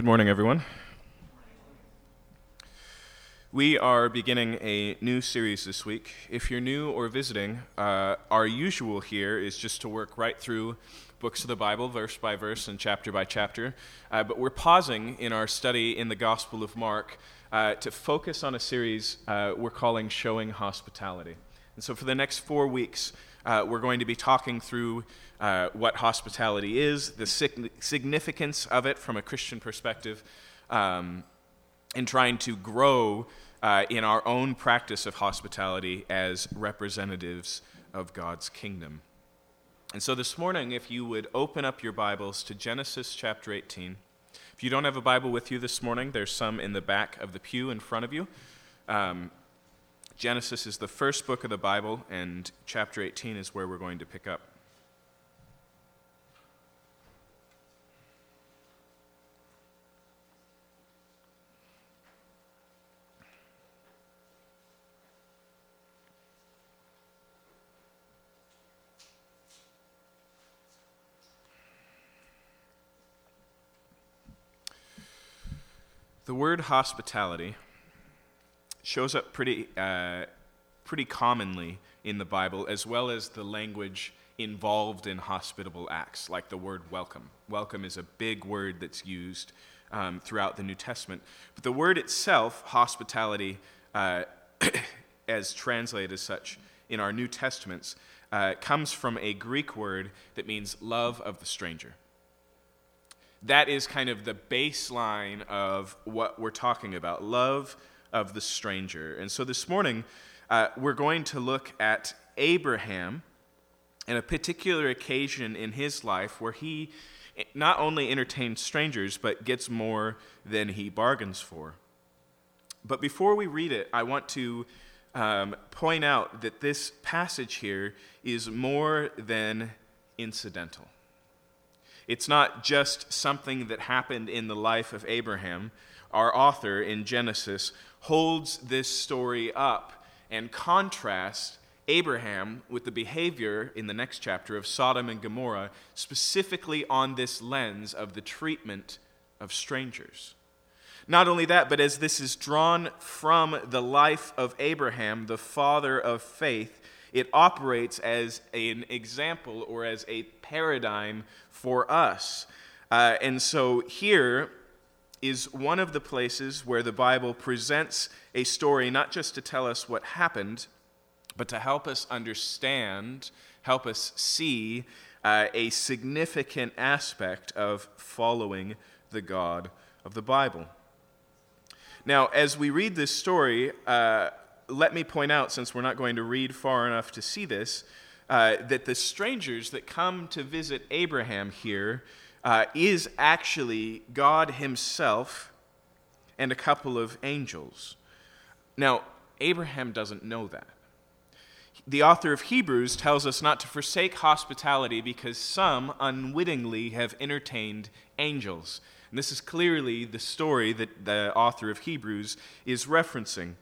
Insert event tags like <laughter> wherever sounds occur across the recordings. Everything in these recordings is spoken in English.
Good morning, everyone. We are beginning a new series this week. If you're new or visiting, uh, our usual here is just to work right through books of the Bible, verse by verse and chapter by chapter. Uh, but we're pausing in our study in the Gospel of Mark uh, to focus on a series uh, we're calling Showing Hospitality. And so for the next four weeks, uh, we're going to be talking through uh, what hospitality is, the sig- significance of it from a Christian perspective, um, and trying to grow uh, in our own practice of hospitality as representatives of God's kingdom. And so this morning, if you would open up your Bibles to Genesis chapter 18. If you don't have a Bible with you this morning, there's some in the back of the pew in front of you. Um, Genesis is the first book of the Bible, and chapter 18 is where we're going to pick up. The word hospitality shows up pretty, uh, pretty commonly in the Bible, as well as the language involved in hospitable acts, like the word welcome. Welcome is a big word that's used um, throughout the New Testament. But the word itself, hospitality, uh, <clears throat> as translated as such in our New Testaments, uh, comes from a Greek word that means love of the stranger that is kind of the baseline of what we're talking about love of the stranger. And so this morning, uh, we're going to look at Abraham and a particular occasion in his life where he not only entertains strangers, but gets more than he bargains for. But before we read it, I want to um, point out that this passage here is more than incidental. It's not just something that happened in the life of Abraham. Our author in Genesis holds this story up and contrasts Abraham with the behavior in the next chapter of Sodom and Gomorrah, specifically on this lens of the treatment of strangers. Not only that, but as this is drawn from the life of Abraham, the father of faith, it operates as an example or as a paradigm for us. Uh, and so here is one of the places where the Bible presents a story not just to tell us what happened, but to help us understand, help us see uh, a significant aspect of following the God of the Bible. Now, as we read this story, uh, let me point out, since we're not going to read far enough to see this, uh, that the strangers that come to visit Abraham here uh, is actually God Himself and a couple of angels. Now, Abraham doesn't know that. The author of Hebrews tells us not to forsake hospitality because some unwittingly have entertained angels. And this is clearly the story that the author of Hebrews is referencing.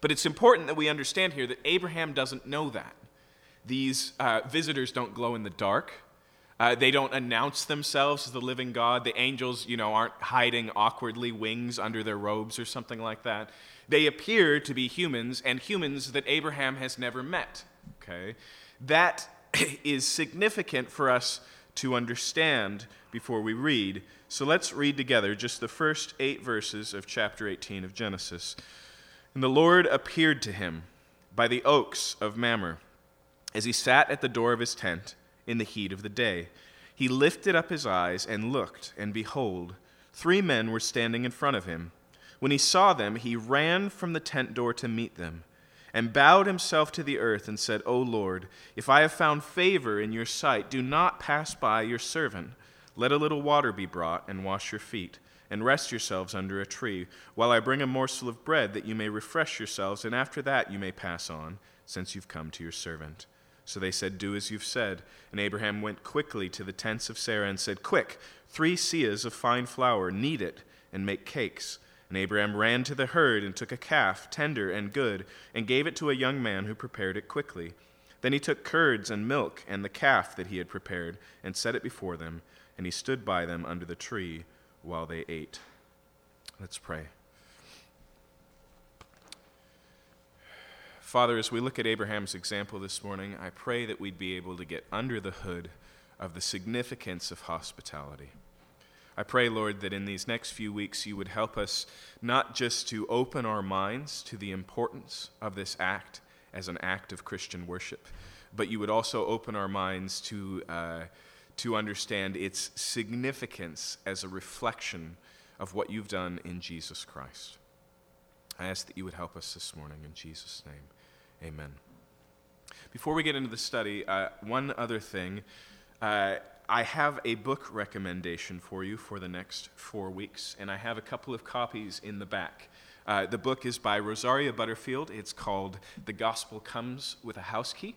But it's important that we understand here that Abraham doesn't know that. These uh, visitors don't glow in the dark. Uh, they don't announce themselves as the living God. The angels, you know, aren't hiding awkwardly wings under their robes or something like that. They appear to be humans and humans that Abraham has never met. Okay? That <coughs> is significant for us to understand before we read. So let's read together just the first eight verses of chapter 18 of Genesis. And the Lord appeared to him by the oaks of Mamre as he sat at the door of his tent in the heat of the day, he lifted up his eyes and looked, and behold, three men were standing in front of him. When he saw them, he ran from the tent door to meet them, and bowed himself to the earth and said, O Lord, if I have found favor in your sight, do not pass by your servant. Let a little water be brought, and wash your feet, and rest yourselves under a tree, while I bring a morsel of bread, that you may refresh yourselves, and after that you may pass on, since you've come to your servant. So they said, Do as you've said. And Abraham went quickly to the tents of Sarah and said, Quick, three seahs of fine flour, knead it, and make cakes. And Abraham ran to the herd and took a calf, tender and good, and gave it to a young man who prepared it quickly. Then he took curds and milk and the calf that he had prepared, and set it before them, and he stood by them under the tree while they ate. Let's pray. Father, as we look at Abraham's example this morning, I pray that we'd be able to get under the hood of the significance of hospitality. I pray, Lord, that in these next few weeks you would help us not just to open our minds to the importance of this act as an act of Christian worship, but you would also open our minds to, uh, to understand its significance as a reflection of what you've done in Jesus Christ. I ask that you would help us this morning in Jesus' name. Amen. Before we get into the study, uh, one other thing. Uh, I have a book recommendation for you for the next four weeks, and I have a couple of copies in the back. Uh, the book is by Rosaria Butterfield. It's called The Gospel Comes with a House Key.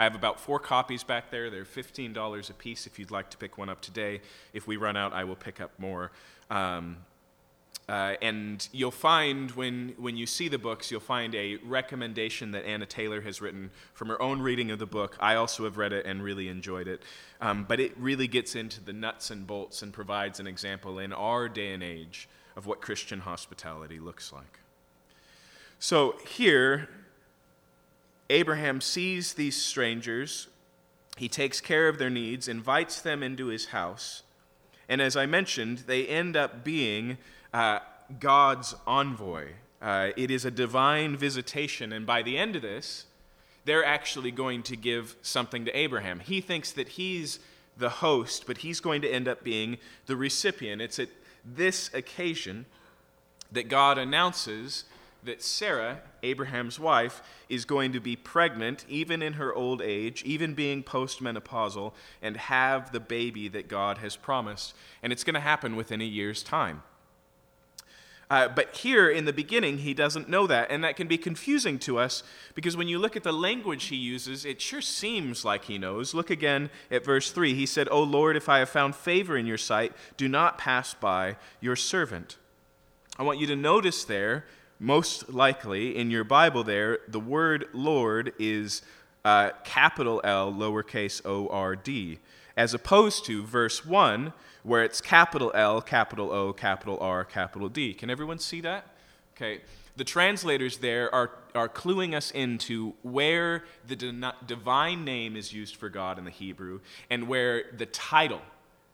I have about four copies back there. They're $15 a piece if you'd like to pick one up today. If we run out, I will pick up more. Um, uh, and you'll find when, when you see the books, you'll find a recommendation that Anna Taylor has written from her own reading of the book. I also have read it and really enjoyed it. Um, but it really gets into the nuts and bolts and provides an example in our day and age of what Christian hospitality looks like. So here, Abraham sees these strangers, he takes care of their needs, invites them into his house. And as I mentioned, they end up being uh, God's envoy. Uh, it is a divine visitation, and by the end of this, they're actually going to give something to Abraham. He thinks that he's the host, but he's going to end up being the recipient. It's at this occasion that God announces that Sarah, Abraham's wife, is going to be pregnant, even in her old age, even being postmenopausal, and have the baby that God has promised. And it's going to happen within a year's time. Uh, but here in the beginning, he doesn't know that. And that can be confusing to us because when you look at the language he uses, it sure seems like he knows. Look again at verse 3. He said, O Lord, if I have found favor in your sight, do not pass by your servant. I want you to notice there, most likely in your Bible, there, the word Lord is uh, capital L, lowercase o r d, as opposed to verse 1 where it's capital L, capital O, capital R, capital D. Can everyone see that? Okay. The translators there are, are cluing us into where the divine name is used for God in the Hebrew and where the title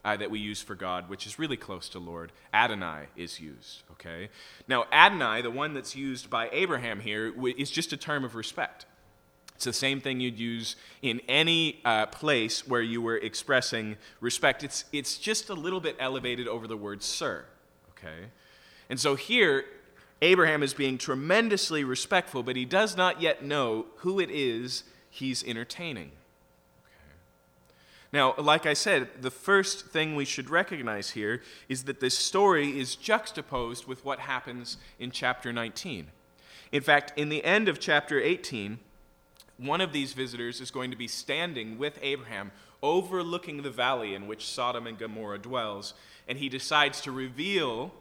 uh, that we use for God, which is really close to Lord, Adonai, is used. Okay? Now, Adonai, the one that's used by Abraham here, is just a term of respect. It's the same thing you'd use in any uh, place where you were expressing respect. It's, it's just a little bit elevated over the word sir. Okay? And so here, Abraham is being tremendously respectful, but he does not yet know who it is he's entertaining. Now, like I said, the first thing we should recognize here is that this story is juxtaposed with what happens in chapter 19. In fact, in the end of chapter 18, one of these visitors is going to be standing with Abraham overlooking the valley in which Sodom and Gomorrah dwells, and he decides to reveal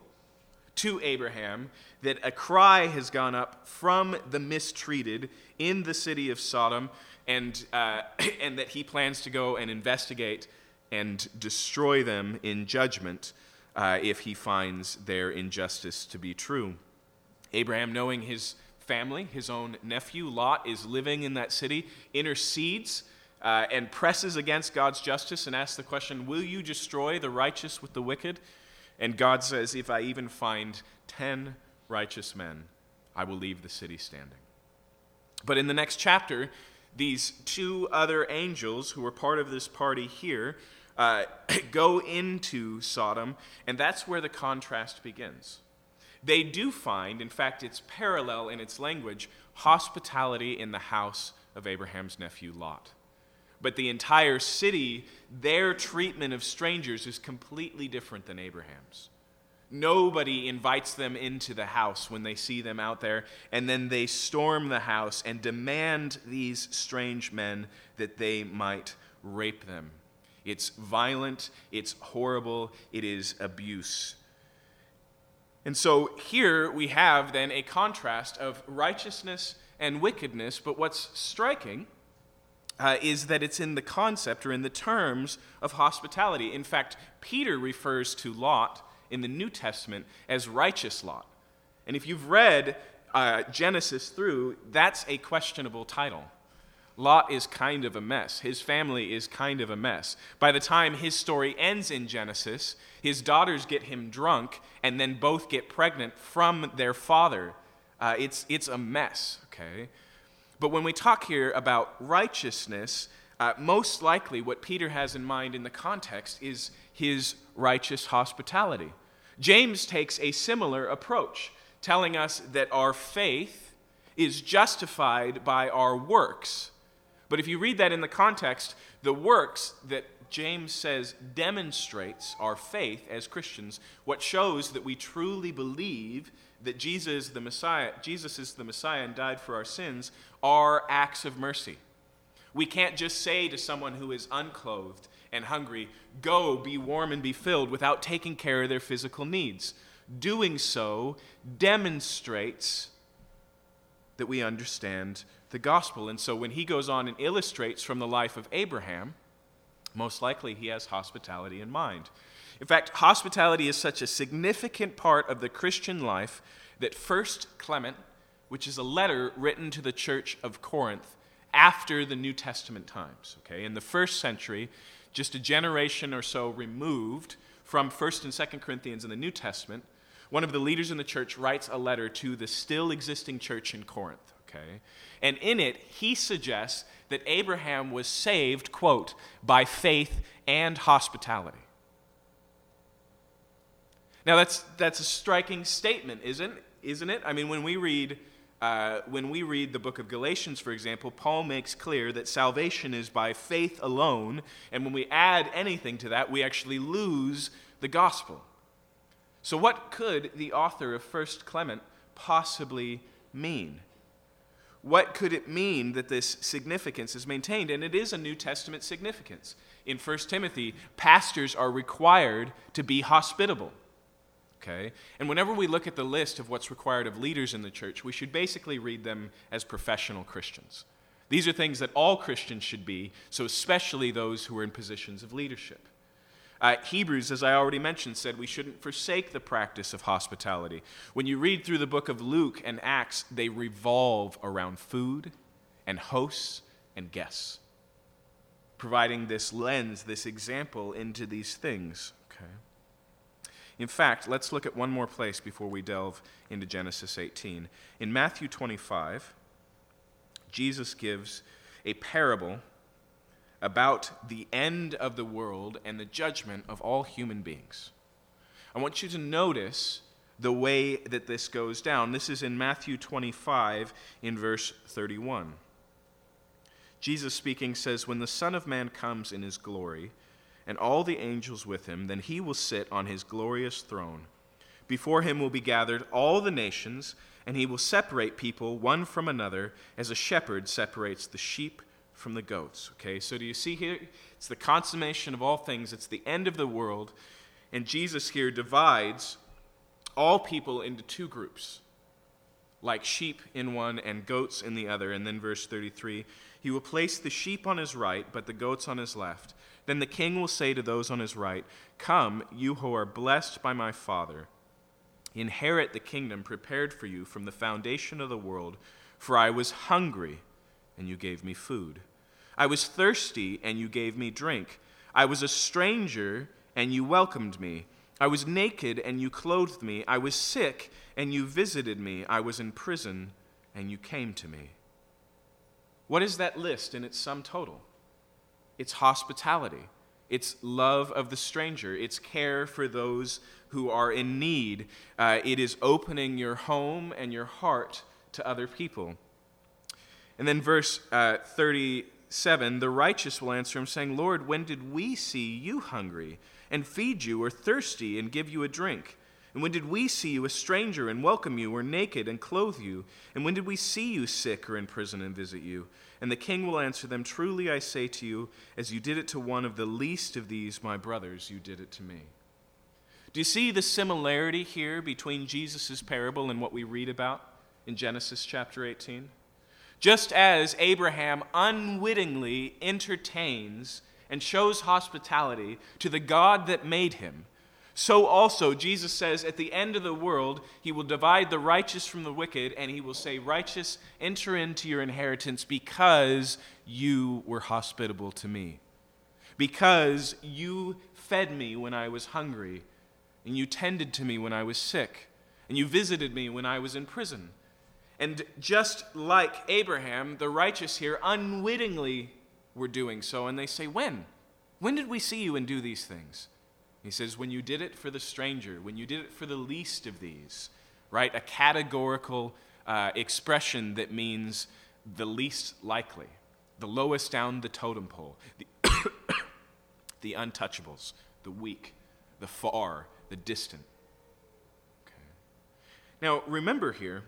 to Abraham that a cry has gone up from the mistreated in the city of Sodom, and, uh, <laughs> and that he plans to go and investigate and destroy them in judgment uh, if he finds their injustice to be true. Abraham, knowing his family, his own nephew, Lot, is living in that city, intercedes uh, and presses against God's justice and asks the question Will you destroy the righteous with the wicked? And God says, If I even find 10 righteous men, I will leave the city standing. But in the next chapter, these two other angels who are part of this party here uh, <laughs> go into Sodom, and that's where the contrast begins. They do find, in fact, it's parallel in its language, hospitality in the house of Abraham's nephew Lot. But the entire city, their treatment of strangers is completely different than Abraham's. Nobody invites them into the house when they see them out there, and then they storm the house and demand these strange men that they might rape them. It's violent, it's horrible, it is abuse. And so here we have then a contrast of righteousness and wickedness, but what's striking uh, is that it's in the concept or in the terms of hospitality. In fact, Peter refers to Lot in the New Testament as righteous Lot. And if you've read uh, Genesis through, that's a questionable title. Lot is kind of a mess. His family is kind of a mess. By the time his story ends in Genesis, his daughters get him drunk and then both get pregnant from their father. Uh, it's, it's a mess, okay? But when we talk here about righteousness, uh, most likely what Peter has in mind in the context is his righteous hospitality. James takes a similar approach, telling us that our faith is justified by our works but if you read that in the context, the works that James says demonstrates our faith as Christians, what shows that we truly believe that Jesus the Messiah, Jesus is the Messiah and died for our sins, are acts of mercy. We can't just say to someone who is unclothed and hungry, Go, be warm and be filled, without taking care of their physical needs. Doing so demonstrates that we understand the gospel. And so when he goes on and illustrates from the life of Abraham, most likely he has hospitality in mind. In fact, hospitality is such a significant part of the Christian life that First Clement, which is a letter written to the church of Corinth after the New Testament times, okay, in the first century, just a generation or so removed from 1st and 2nd Corinthians in the New Testament, one of the leaders in the church writes a letter to the still existing church in Corinth okay? And in it, he suggests that Abraham was saved, quote, by faith and hospitality. Now, that's, that's a striking statement, isn't, isn't it? I mean, when we read. Uh, when we read the book of Galatians, for example, Paul makes clear that salvation is by faith alone, and when we add anything to that, we actually lose the gospel. So, what could the author of First Clement possibly mean? what could it mean that this significance is maintained? And it is a New Testament significance. In 1 Timothy, pastors are required to be hospitable. Okay? And whenever we look at the list of what's required of leaders in the church, we should basically read them as professional Christians. These are things that all Christians should be, so especially those who are in positions of leadership. Uh, Hebrews, as I already mentioned, said we shouldn't forsake the practice of hospitality. When you read through the book of Luke and Acts, they revolve around food and hosts and guests, providing this lens, this example into these things. In fact, let's look at one more place before we delve into Genesis 18. In Matthew 25, Jesus gives a parable about the end of the world and the judgment of all human beings. I want you to notice the way that this goes down. This is in Matthew 25, in verse 31. Jesus speaking says, When the Son of Man comes in his glory, and all the angels with him, then he will sit on his glorious throne. Before him will be gathered all the nations, and he will separate people one from another, as a shepherd separates the sheep from the goats. Okay, so do you see here? It's the consummation of all things, it's the end of the world. And Jesus here divides all people into two groups, like sheep in one and goats in the other. And then verse 33 He will place the sheep on his right, but the goats on his left. Then the king will say to those on his right, Come, you who are blessed by my Father, inherit the kingdom prepared for you from the foundation of the world. For I was hungry and you gave me food. I was thirsty, and you gave me drink. I was a stranger, and you welcomed me. I was naked, and you clothed me. I was sick, and you visited me. I was in prison, and you came to me. What is that list in its sum total? It's hospitality, it's love of the stranger, it's care for those who are in need, uh, it is opening your home and your heart to other people. And then verse uh, 37 the righteous will answer him, saying, Lord, when did we see you hungry and feed you, or thirsty and give you a drink? And when did we see you a stranger and welcome you, or naked and clothe you? And when did we see you sick or in prison and visit you? And the king will answer them, Truly I say to you, as you did it to one of the least of these, my brothers, you did it to me. Do you see the similarity here between Jesus' parable and what we read about in Genesis chapter 18? Just as Abraham unwittingly entertains and shows hospitality to the God that made him, So also, Jesus says, at the end of the world, he will divide the righteous from the wicked, and he will say, Righteous, enter into your inheritance because you were hospitable to me. Because you fed me when I was hungry, and you tended to me when I was sick, and you visited me when I was in prison. And just like Abraham, the righteous here unwittingly were doing so, and they say, When? When did we see you and do these things? He says, when you did it for the stranger, when you did it for the least of these, right? A categorical uh, expression that means the least likely, the lowest down the totem pole, the, <coughs> the untouchables, the weak, the far, the distant. Okay. Now, remember here,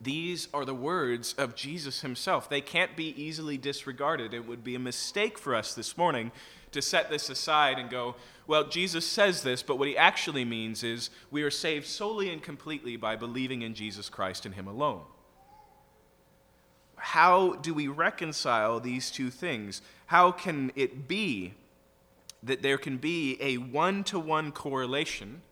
these are the words of Jesus himself. They can't be easily disregarded. It would be a mistake for us this morning to set this aside and go, well, Jesus says this, but what he actually means is we are saved solely and completely by believing in Jesus Christ and him alone. How do we reconcile these two things? How can it be that there can be a one to one correlation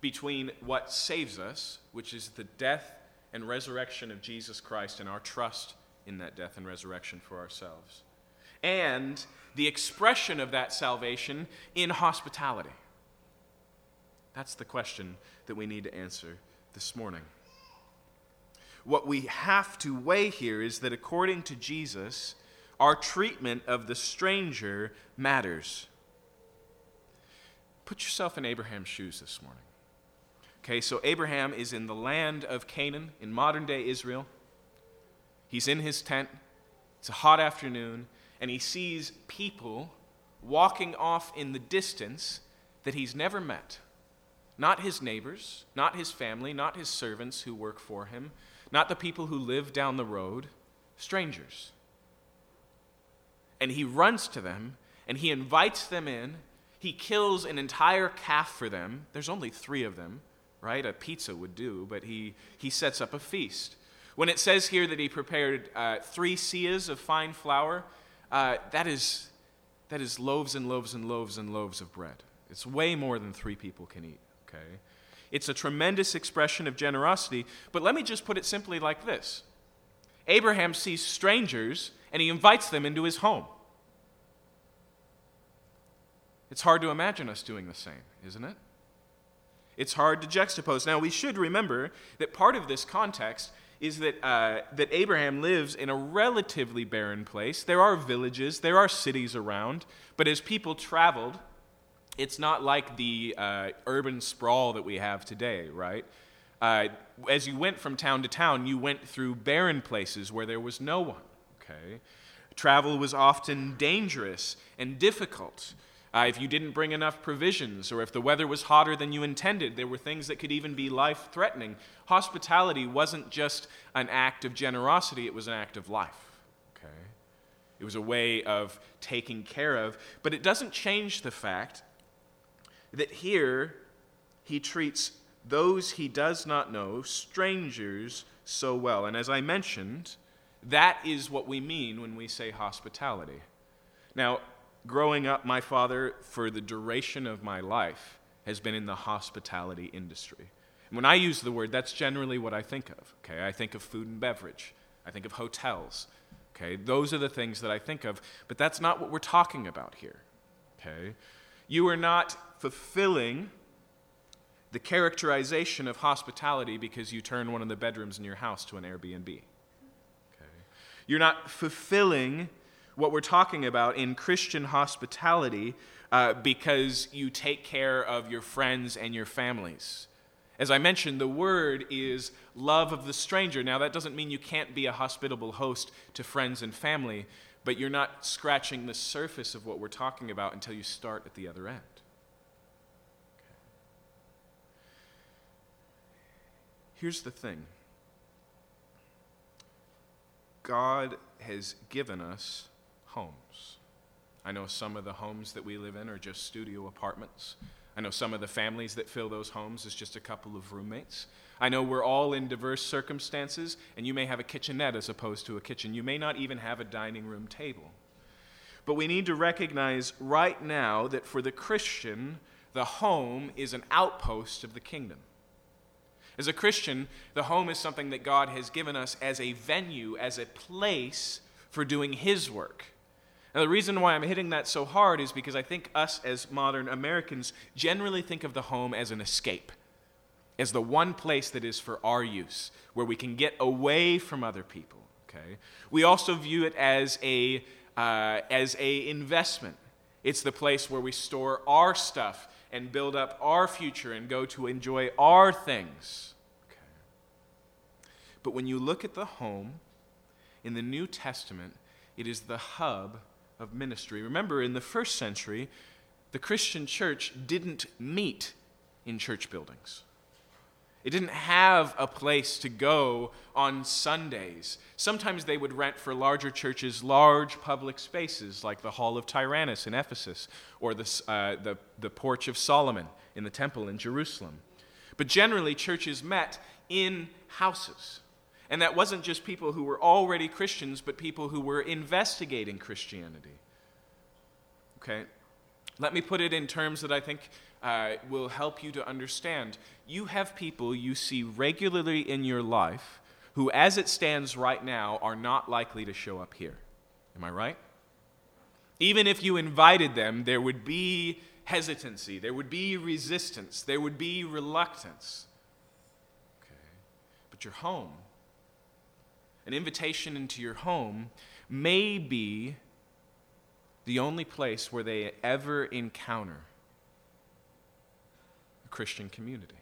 between what saves us, which is the death and resurrection of Jesus Christ and our trust in that death and resurrection for ourselves, and the expression of that salvation in hospitality? That's the question that we need to answer this morning. What we have to weigh here is that according to Jesus, our treatment of the stranger matters. Put yourself in Abraham's shoes this morning. Okay, so Abraham is in the land of Canaan, in modern day Israel. He's in his tent. It's a hot afternoon and he sees people walking off in the distance that he's never met. Not his neighbors, not his family, not his servants who work for him, not the people who live down the road, strangers. And he runs to them and he invites them in. He kills an entire calf for them. There's only three of them, right? A pizza would do, but he, he sets up a feast. When it says here that he prepared uh, three seahs of fine flour, uh, that, is, that is loaves and loaves and loaves and loaves of bread. It's way more than three people can eat, okay? It's a tremendous expression of generosity, but let me just put it simply like this Abraham sees strangers and he invites them into his home. It's hard to imagine us doing the same, isn't it? It's hard to juxtapose. Now, we should remember that part of this context is that, uh, that Abraham lives in a relatively barren place. There are villages, there are cities around, but as people traveled, it's not like the uh, urban sprawl that we have today, right? Uh, as you went from town to town, you went through barren places where there was no one, okay? Travel was often dangerous and difficult. Uh, if you didn't bring enough provisions, or if the weather was hotter than you intended, there were things that could even be life threatening. Hospitality wasn't just an act of generosity, it was an act of life. Okay? It was a way of taking care of. But it doesn't change the fact that here he treats those he does not know, strangers, so well. And as I mentioned, that is what we mean when we say hospitality. Now, growing up, my father, for the duration of my life, has been in the hospitality industry. And when I use the word, that's generally what I think of. Okay, I think of food and beverage. I think of hotels. Okay, those are the things that I think of, but that's not what we're talking about here. Okay, you are not fulfilling the characterization of hospitality because you turn one of the bedrooms in your house to an Airbnb. Okay, you're not fulfilling what we're talking about in Christian hospitality uh, because you take care of your friends and your families. As I mentioned, the word is love of the stranger. Now, that doesn't mean you can't be a hospitable host to friends and family, but you're not scratching the surface of what we're talking about until you start at the other end. Here's the thing God has given us homes. I know some of the homes that we live in are just studio apartments. I know some of the families that fill those homes is just a couple of roommates. I know we're all in diverse circumstances, and you may have a kitchenette as opposed to a kitchen. You may not even have a dining room table. But we need to recognize right now that for the Christian, the home is an outpost of the kingdom. As a Christian, the home is something that God has given us as a venue, as a place for doing His work. Now, the reason why I'm hitting that so hard is because I think us as modern Americans generally think of the home as an escape, as the one place that is for our use, where we can get away from other people. Okay? We also view it as a, uh, as a investment. It's the place where we store our stuff and build up our future and go to enjoy our things. Okay. But when you look at the home in the New Testament, it is the hub of ministry. Remember, in the first century, the Christian church didn't meet in church buildings. It didn't have a place to go on Sundays. Sometimes they would rent for larger churches large public spaces like the Hall of Tyrannus in Ephesus or the, uh, the, the Porch of Solomon in the Temple in Jerusalem. But generally, churches met in houses. And that wasn't just people who were already Christians, but people who were investigating Christianity. Okay? Let me put it in terms that I think uh, will help you to understand. You have people you see regularly in your life who, as it stands right now, are not likely to show up here. Am I right? Even if you invited them, there would be hesitancy, there would be resistance, there would be reluctance. Okay. But your home, an invitation into your home, may be the only place where they ever encounter a Christian community.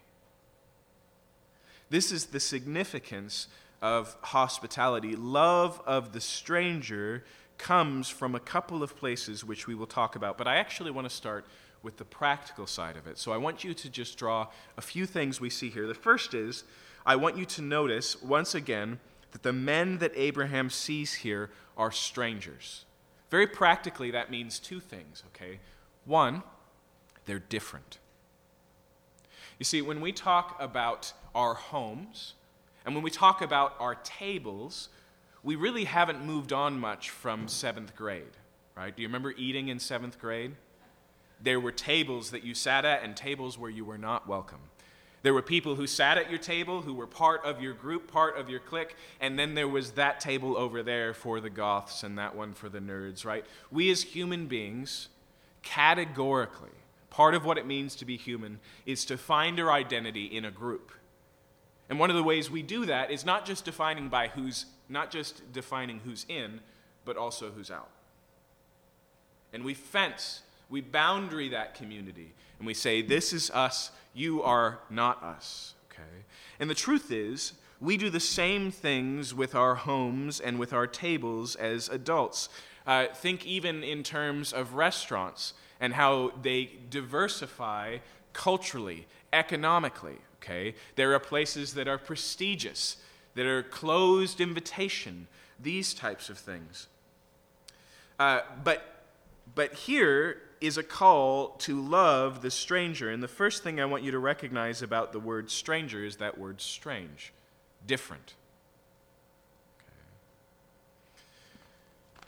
This is the significance of hospitality. Love of the stranger comes from a couple of places which we will talk about, but I actually want to start with the practical side of it. So I want you to just draw a few things we see here. The first is I want you to notice once again that the men that Abraham sees here are strangers. Very practically, that means two things, okay? One, they're different. You see, when we talk about our homes and when we talk about our tables, we really haven't moved on much from seventh grade, right? Do you remember eating in seventh grade? There were tables that you sat at and tables where you were not welcome. There were people who sat at your table who were part of your group, part of your clique, and then there was that table over there for the goths and that one for the nerds, right? We as human beings, categorically, Part of what it means to be human is to find our identity in a group. And one of the ways we do that is not just defining by who's not just defining who's in, but also who's out. And we fence, we boundary that community, and we say, This is us, you are not us. Okay? And the truth is, we do the same things with our homes and with our tables as adults. Uh, think even in terms of restaurants and how they diversify culturally, economically. Okay? There are places that are prestigious, that are closed invitation, these types of things. Uh, but, but here is a call to love the stranger. And the first thing I want you to recognize about the word stranger is that word strange, different.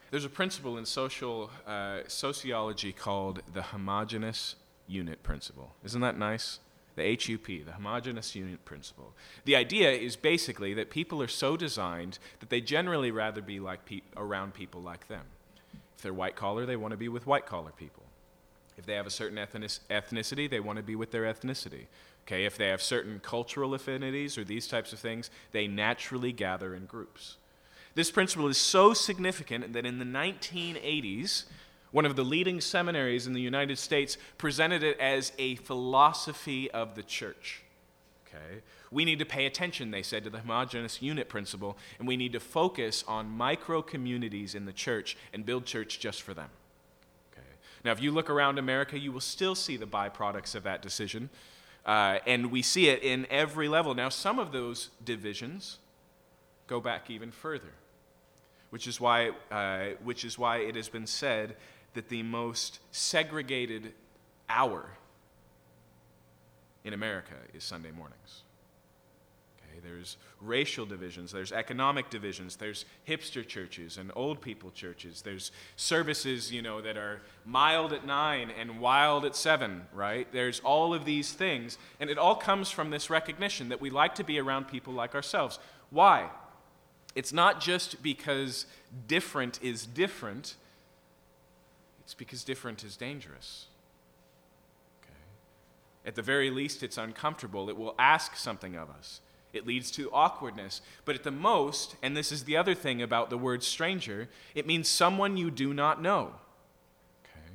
There's a principle in social uh, sociology called the homogeneous unit principle. Isn't that nice? The HUP, the homogeneous unit principle. The idea is basically that people are so designed that they generally rather be like pe- around people like them. If they're white collar, they want to be with white collar people. If they have a certain ethnic- ethnicity, they want to be with their ethnicity. Okay, if they have certain cultural affinities or these types of things, they naturally gather in groups. This principle is so significant that in the 1980s, one of the leading seminaries in the United States presented it as a philosophy of the church. Okay? We need to pay attention, they said, to the homogenous unit principle, and we need to focus on micro communities in the church and build church just for them. Now, if you look around America, you will still see the byproducts of that decision, uh, and we see it in every level. Now, some of those divisions go back even further which is why, uh, which is why it has been said that the most segregated hour in America is Sunday mornings. There's racial divisions, there's economic divisions, there's hipster churches and old people churches, there's services, you know, that are mild at nine and wild at seven, right? There's all of these things, and it all comes from this recognition that we like to be around people like ourselves. Why? It's not just because different is different, it's because different is dangerous. At the very least, it's uncomfortable. It will ask something of us. It leads to awkwardness. But at the most, and this is the other thing about the word stranger, it means someone you do not know. Okay?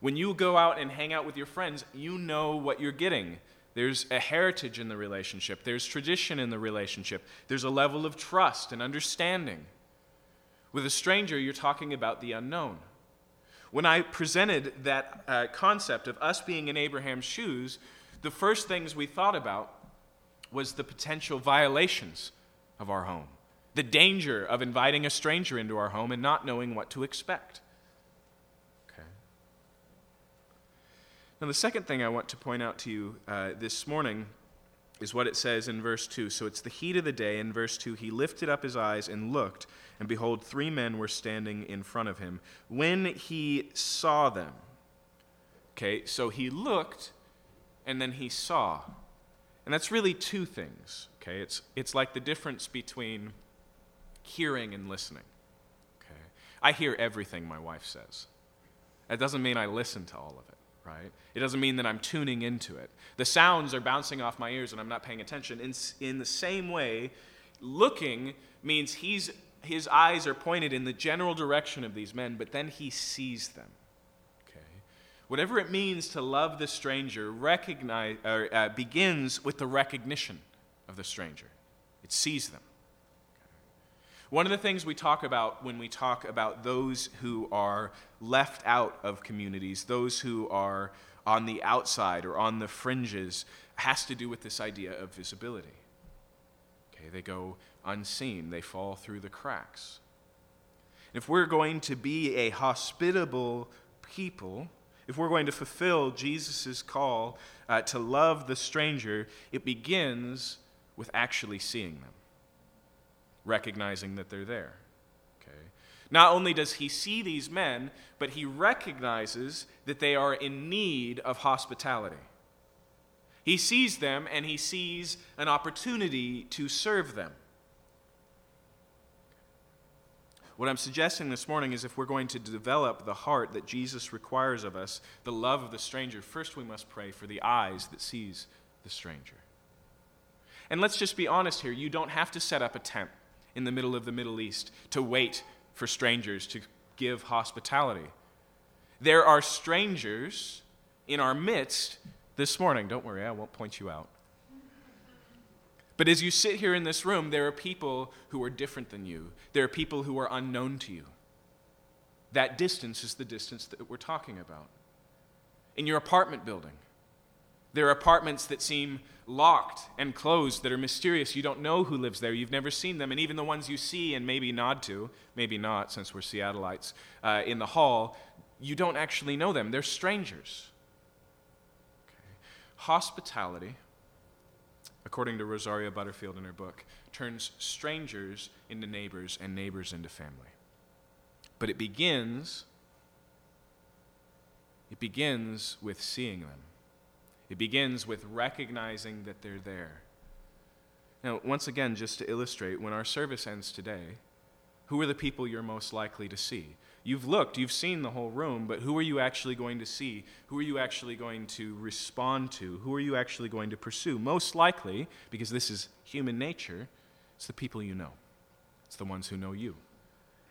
When you go out and hang out with your friends, you know what you're getting. There's a heritage in the relationship, there's tradition in the relationship, there's a level of trust and understanding. With a stranger, you're talking about the unknown. When I presented that uh, concept of us being in Abraham's shoes, the first things we thought about was the potential violations of our home, the danger of inviting a stranger into our home and not knowing what to expect. Okay. Now, the second thing I want to point out to you uh, this morning is what it says in verse 2. So it's the heat of the day. In verse 2, he lifted up his eyes and looked, and behold, three men were standing in front of him. When he saw them, okay, so he looked and then he saw. And that's really two things, okay? It's, it's like the difference between hearing and listening, okay? I hear everything my wife says. That doesn't mean I listen to all of it, right? It doesn't mean that I'm tuning into it. The sounds are bouncing off my ears and I'm not paying attention. In, in the same way, looking means he's, his eyes are pointed in the general direction of these men, but then he sees them. Whatever it means to love the stranger recognize, or, uh, begins with the recognition of the stranger. It sees them. One of the things we talk about when we talk about those who are left out of communities, those who are on the outside or on the fringes, has to do with this idea of visibility. Okay, they go unseen, they fall through the cracks. If we're going to be a hospitable people, if we're going to fulfill Jesus' call uh, to love the stranger, it begins with actually seeing them, recognizing that they're there. Okay? Not only does he see these men, but he recognizes that they are in need of hospitality. He sees them and he sees an opportunity to serve them. What I'm suggesting this morning is if we're going to develop the heart that Jesus requires of us, the love of the stranger, first we must pray for the eyes that sees the stranger. And let's just be honest here, you don't have to set up a tent in the middle of the Middle East to wait for strangers to give hospitality. There are strangers in our midst this morning. Don't worry, I won't point you out. But as you sit here in this room, there are people who are different than you. There are people who are unknown to you. That distance is the distance that we're talking about. In your apartment building, there are apartments that seem locked and closed, that are mysterious. You don't know who lives there. You've never seen them. And even the ones you see and maybe nod to, maybe not, since we're Seattleites, uh, in the hall, you don't actually know them. They're strangers. Okay. Hospitality according to Rosaria Butterfield in her book, turns strangers into neighbors and neighbors into family. But it begins it begins with seeing them. It begins with recognizing that they're there. Now, once again, just to illustrate, when our service ends today, who are the people you're most likely to see? You've looked, you've seen the whole room, but who are you actually going to see? Who are you actually going to respond to? Who are you actually going to pursue? Most likely, because this is human nature, it's the people you know. It's the ones who know you.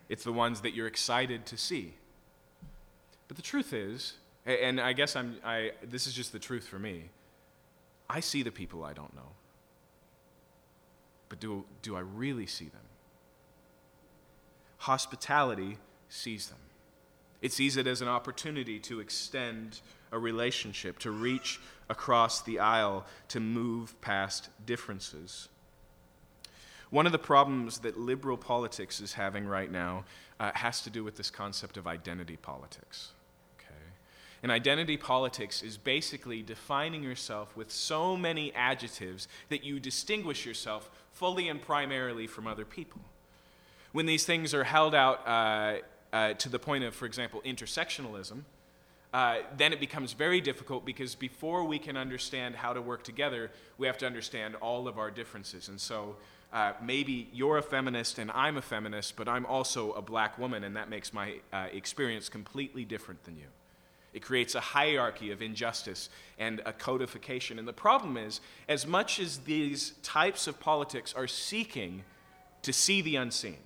It's the ones that you're excited to see. But the truth is, and I guess I'm, I, this is just the truth for me, I see the people I don't know. But do, do I really see them? Hospitality sees them. It sees it as an opportunity to extend a relationship, to reach across the aisle, to move past differences. One of the problems that liberal politics is having right now uh, has to do with this concept of identity politics. Okay? And identity politics is basically defining yourself with so many adjectives that you distinguish yourself fully and primarily from other people. When these things are held out uh, uh, to the point of, for example, intersectionalism, uh, then it becomes very difficult because before we can understand how to work together, we have to understand all of our differences. And so uh, maybe you're a feminist and I'm a feminist, but I'm also a black woman, and that makes my uh, experience completely different than you. It creates a hierarchy of injustice and a codification. And the problem is, as much as these types of politics are seeking to see the unseen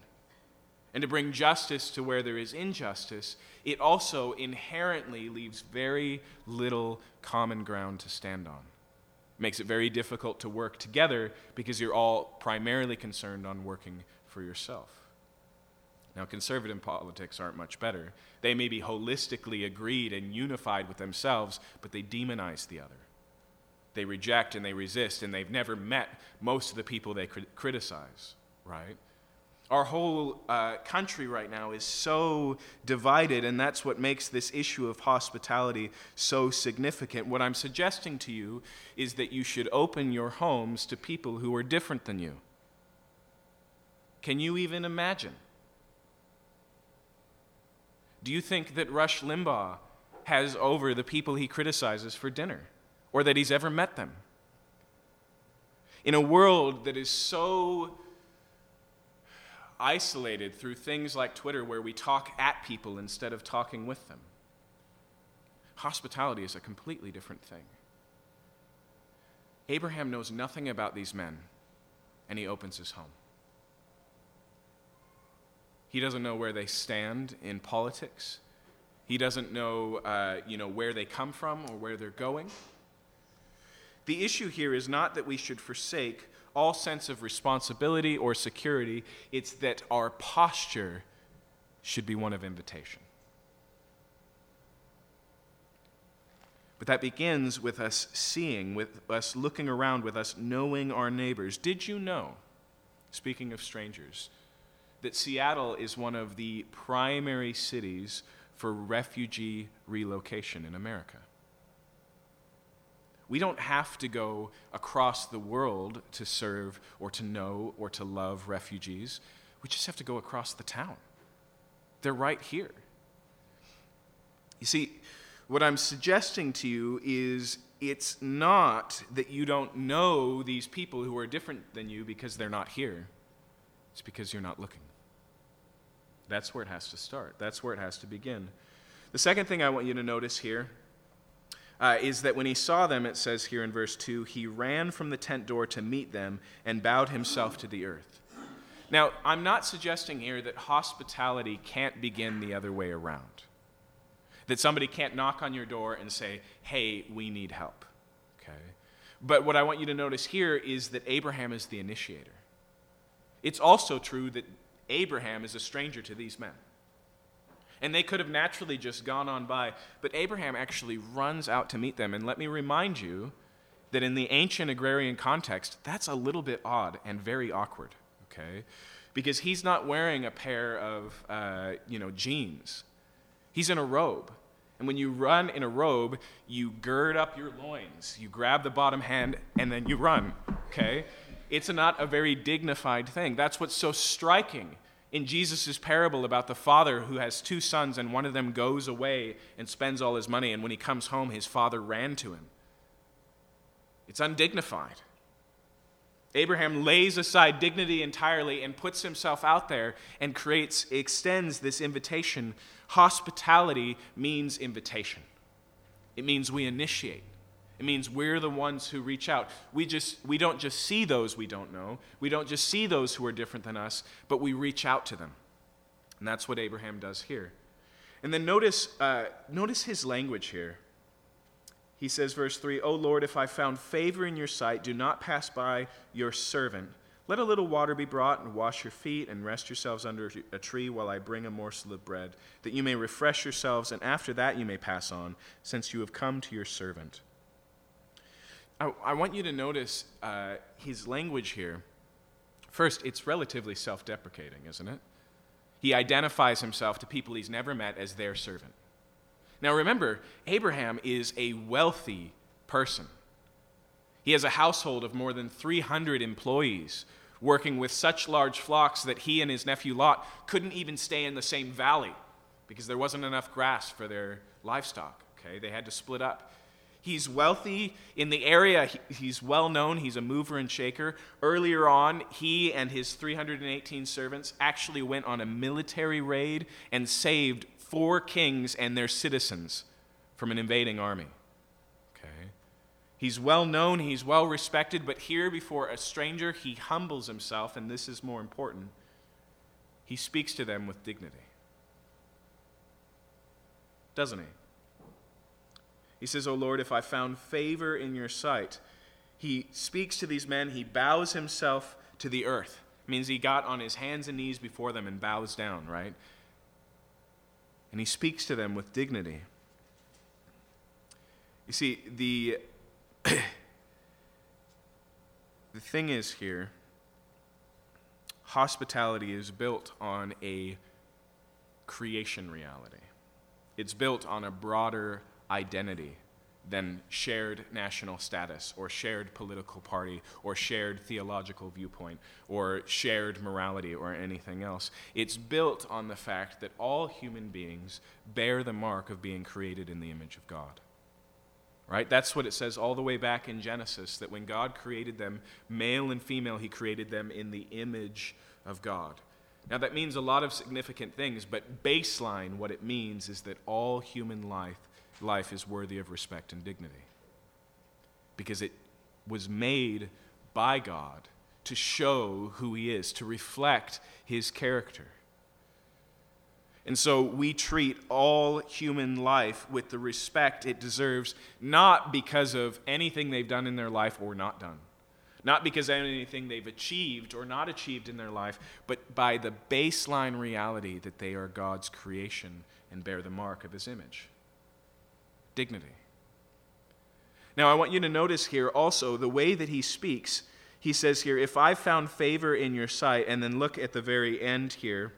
and to bring justice to where there is injustice, it also inherently leaves very little common ground to stand on. It makes it very difficult to work together because you're all primarily concerned on working for yourself. Now, conservative politics aren't much better. They may be holistically agreed and unified with themselves, but they demonize the other. They reject and they resist, and they've never met most of the people they criticize, right? Our whole uh, country right now is so divided, and that's what makes this issue of hospitality so significant. What I'm suggesting to you is that you should open your homes to people who are different than you. Can you even imagine? Do you think that Rush Limbaugh has over the people he criticizes for dinner, or that he's ever met them? In a world that is so isolated through things like Twitter where we talk at people instead of talking with them. Hospitality is a completely different thing. Abraham knows nothing about these men, and he opens his home. He doesn't know where they stand in politics. He doesn't know, uh, you know where they come from or where they're going. The issue here is not that we should forsake all sense of responsibility or security. It's that our posture should be one of invitation. But that begins with us seeing, with us looking around, with us knowing our neighbors. Did you know, speaking of strangers, that Seattle is one of the primary cities for refugee relocation in America? We don't have to go across the world to serve or to know or to love refugees. We just have to go across the town. They're right here. You see, what I'm suggesting to you is it's not that you don't know these people who are different than you because they're not here, it's because you're not looking. That's where it has to start, that's where it has to begin. The second thing I want you to notice here uh, is that when he saw them, it says here in verse 2, he ran from the tent door to meet them and bowed himself to the earth. Now, I'm not suggesting here that hospitality can't begin the other way around. That somebody can't knock on your door and say, hey, we need help. Okay? But what I want you to notice here is that Abraham is the initiator. It's also true that Abraham is a stranger to these men and they could have naturally just gone on by. But Abraham actually runs out to meet them. And let me remind you that in the ancient agrarian context, that's a little bit odd and very awkward, okay? Because he's not wearing a pair of, uh, you know, jeans. He's in a robe. And when you run in a robe, you gird up your loins, you grab the bottom hand, and then you run, okay? It's not a very dignified thing. That's what's so striking in Jesus' parable about the father who has two sons, and one of them goes away and spends all his money, and when he comes home, his father ran to him. It's undignified. Abraham lays aside dignity entirely and puts himself out there and creates, extends this invitation. Hospitality means invitation, it means we initiate. It means we're the ones who reach out. We, just, we don't just see those we don't know, we don't just see those who are different than us, but we reach out to them. And that's what Abraham does here. And then notice, uh, notice his language here. He says, verse 3 O Lord, if I found favor in your sight, do not pass by your servant. Let a little water be brought, and wash your feet, and rest yourselves under a tree while I bring a morsel of bread, that you may refresh yourselves, and after that you may pass on, since you have come to your servant. I, I want you to notice uh, his language here. First, it's relatively self deprecating, isn't it? He identifies himself to people he's never met as their servant. Now remember, Abraham is a wealthy person. He has a household of more than 300 employees working with such large flocks that he and his nephew Lot couldn't even stay in the same valley because there wasn't enough grass for their livestock. Okay, they had to split up. He's wealthy in the area. He's well known. He's a mover and shaker. Earlier on, he and his 318 servants actually went on a military raid and saved four kings and their citizens from an invading army. Okay. He's well known, he's well respected, but here before a stranger, he humbles himself, and this is more important. He speaks to them with dignity. Doesn't he? He says, O Lord, if I found favor in your sight. He speaks to these men, he bows himself to the earth. It means he got on his hands and knees before them and bows down, right? And he speaks to them with dignity. You see, the, <clears throat> the thing is here hospitality is built on a creation reality, it's built on a broader identity than shared national status or shared political party or shared theological viewpoint or shared morality or anything else. It's built on the fact that all human beings bear the mark of being created in the image of God. Right? That's what it says all the way back in Genesis that when God created them, male and female, he created them in the image of God. Now, that means a lot of significant things, but baseline, what it means is that all human life life is worthy of respect and dignity. Because it was made by God to show who He is, to reflect His character. And so we treat all human life with the respect it deserves, not because of anything they've done in their life or not done, not because of anything they've achieved or not achieved in their life, but by the baseline reality that they are God's creation and bear the mark of His image dignity. Now, I want you to notice here also the way that he speaks. He says here, If I found favor in your sight, and then look at the very end here.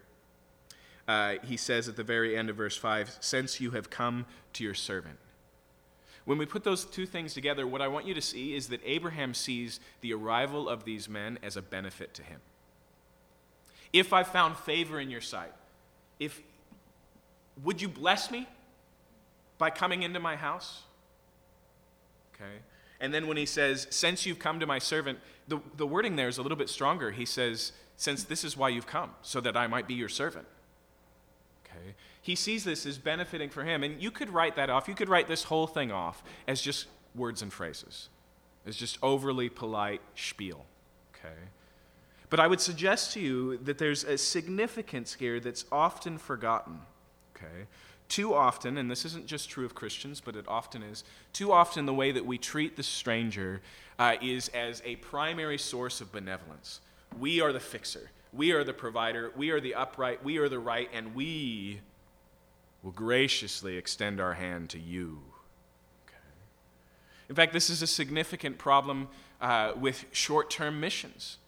Uh, he says at the very end of verse 5, Since you have come to your servant. When we put those two things together, what I want you to see is that Abraham sees the arrival of these men as a benefit to him. If I found favor in your sight, if would you bless me? By coming into my house? Okay. And then when he says, Since you've come to my servant, the, the wording there is a little bit stronger. He says, Since this is why you've come, so that I might be your servant. Okay. He sees this as benefiting for him. And you could write that off. You could write this whole thing off as just words and phrases, as just overly polite spiel. Okay. But I would suggest to you that there's a significance here that's often forgotten. Okay. Too often, and this isn't just true of Christians, but it often is, too often the way that we treat the stranger uh, is as a primary source of benevolence. We are the fixer, we are the provider, we are the upright, we are the right, and we will graciously extend our hand to you. Okay. In fact, this is a significant problem uh, with short term missions,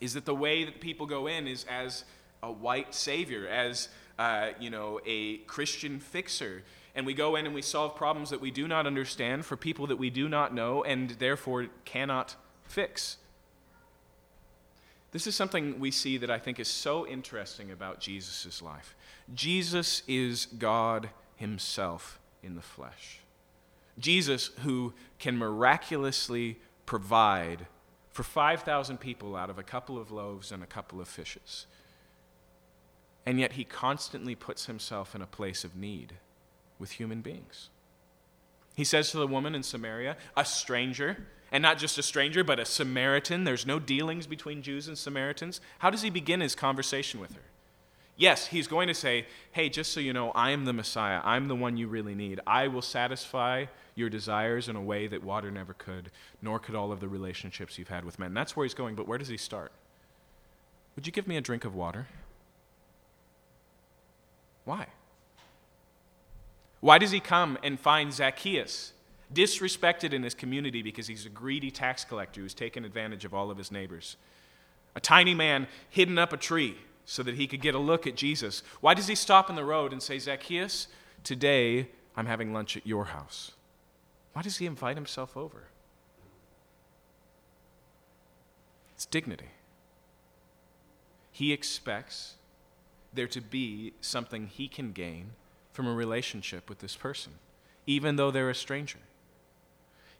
is that the way that people go in is as a white savior, as uh, you know, a Christian fixer. And we go in and we solve problems that we do not understand for people that we do not know and therefore cannot fix. This is something we see that I think is so interesting about Jesus' life. Jesus is God Himself in the flesh. Jesus, who can miraculously provide for 5,000 people out of a couple of loaves and a couple of fishes and yet he constantly puts himself in a place of need with human beings. He says to the woman in Samaria, a stranger, and not just a stranger, but a Samaritan. There's no dealings between Jews and Samaritans. How does he begin his conversation with her? Yes, he's going to say, Hey, just so you know, I am the Messiah. I'm the one you really need. I will satisfy your desires in a way that water never could, nor could all of the relationships you've had with men. That's where he's going, but where does he start? Would you give me a drink of water? Why? Why does he come and find Zacchaeus disrespected in his community because he's a greedy tax collector who's taken advantage of all of his neighbors? A tiny man hidden up a tree so that he could get a look at Jesus. Why does he stop in the road and say, Zacchaeus, today I'm having lunch at your house. Why does he invite himself over? It's dignity. He expects there to be something he can gain from a relationship with this person, even though they're a stranger.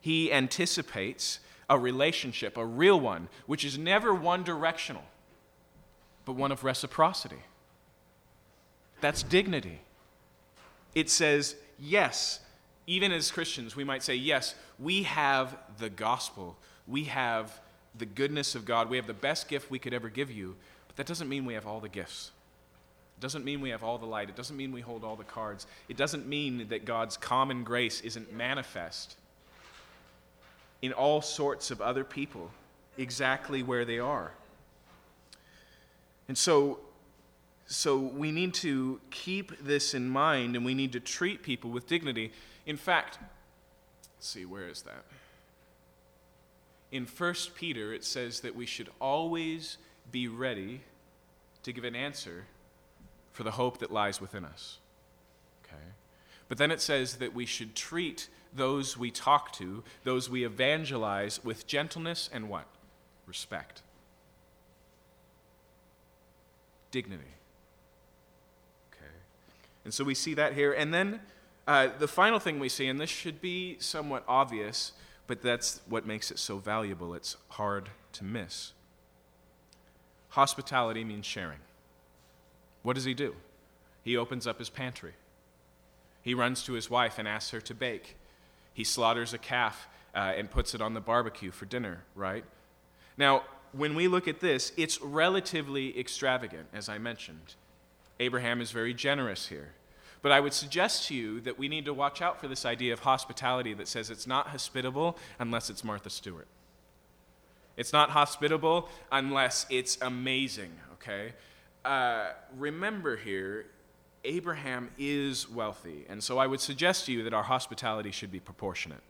He anticipates a relationship, a real one, which is never one directional, but one of reciprocity. That's dignity. It says, yes, even as Christians, we might say, yes, we have the gospel. We have the goodness of God. We have the best gift we could ever give you, but that doesn't mean we have all the gifts. It doesn't mean we have all the light. It doesn't mean we hold all the cards. It doesn't mean that God's common grace isn't manifest in all sorts of other people exactly where they are. And so, so we need to keep this in mind and we need to treat people with dignity. In fact, let's see, where is that? In 1 Peter, it says that we should always be ready to give an answer for the hope that lies within us. Okay? But then it says that we should treat those we talk to, those we evangelize, with gentleness and what? Respect. Dignity. Okay. And so we see that here. And then uh, the final thing we see, and this should be somewhat obvious, but that's what makes it so valuable. It's hard to miss. Hospitality means sharing. What does he do? He opens up his pantry. He runs to his wife and asks her to bake. He slaughters a calf uh, and puts it on the barbecue for dinner, right? Now, when we look at this, it's relatively extravagant, as I mentioned. Abraham is very generous here. But I would suggest to you that we need to watch out for this idea of hospitality that says it's not hospitable unless it's Martha Stewart. It's not hospitable unless it's amazing, okay? Uh, remember here, Abraham is wealthy. And so I would suggest to you that our hospitality should be proportionate.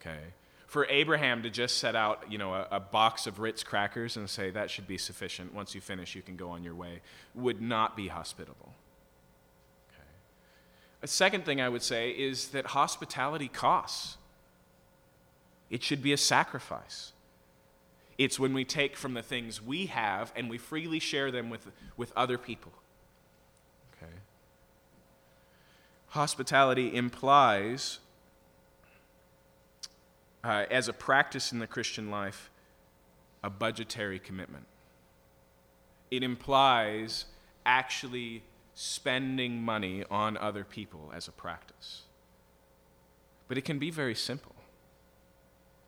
Okay? For Abraham to just set out, you know, a, a, box of Ritz crackers and say that should be sufficient. Once you finish, you can go on your way, would not be hospitable. Okay? A second thing I would say is that hospitality costs. It should be a sacrifice. It's when we take from the things we have and we freely share them with, with other people. Okay? Hospitality implies, uh, as a practice in the Christian life, a budgetary commitment. It implies actually spending money on other people as a practice. But it can be very simple.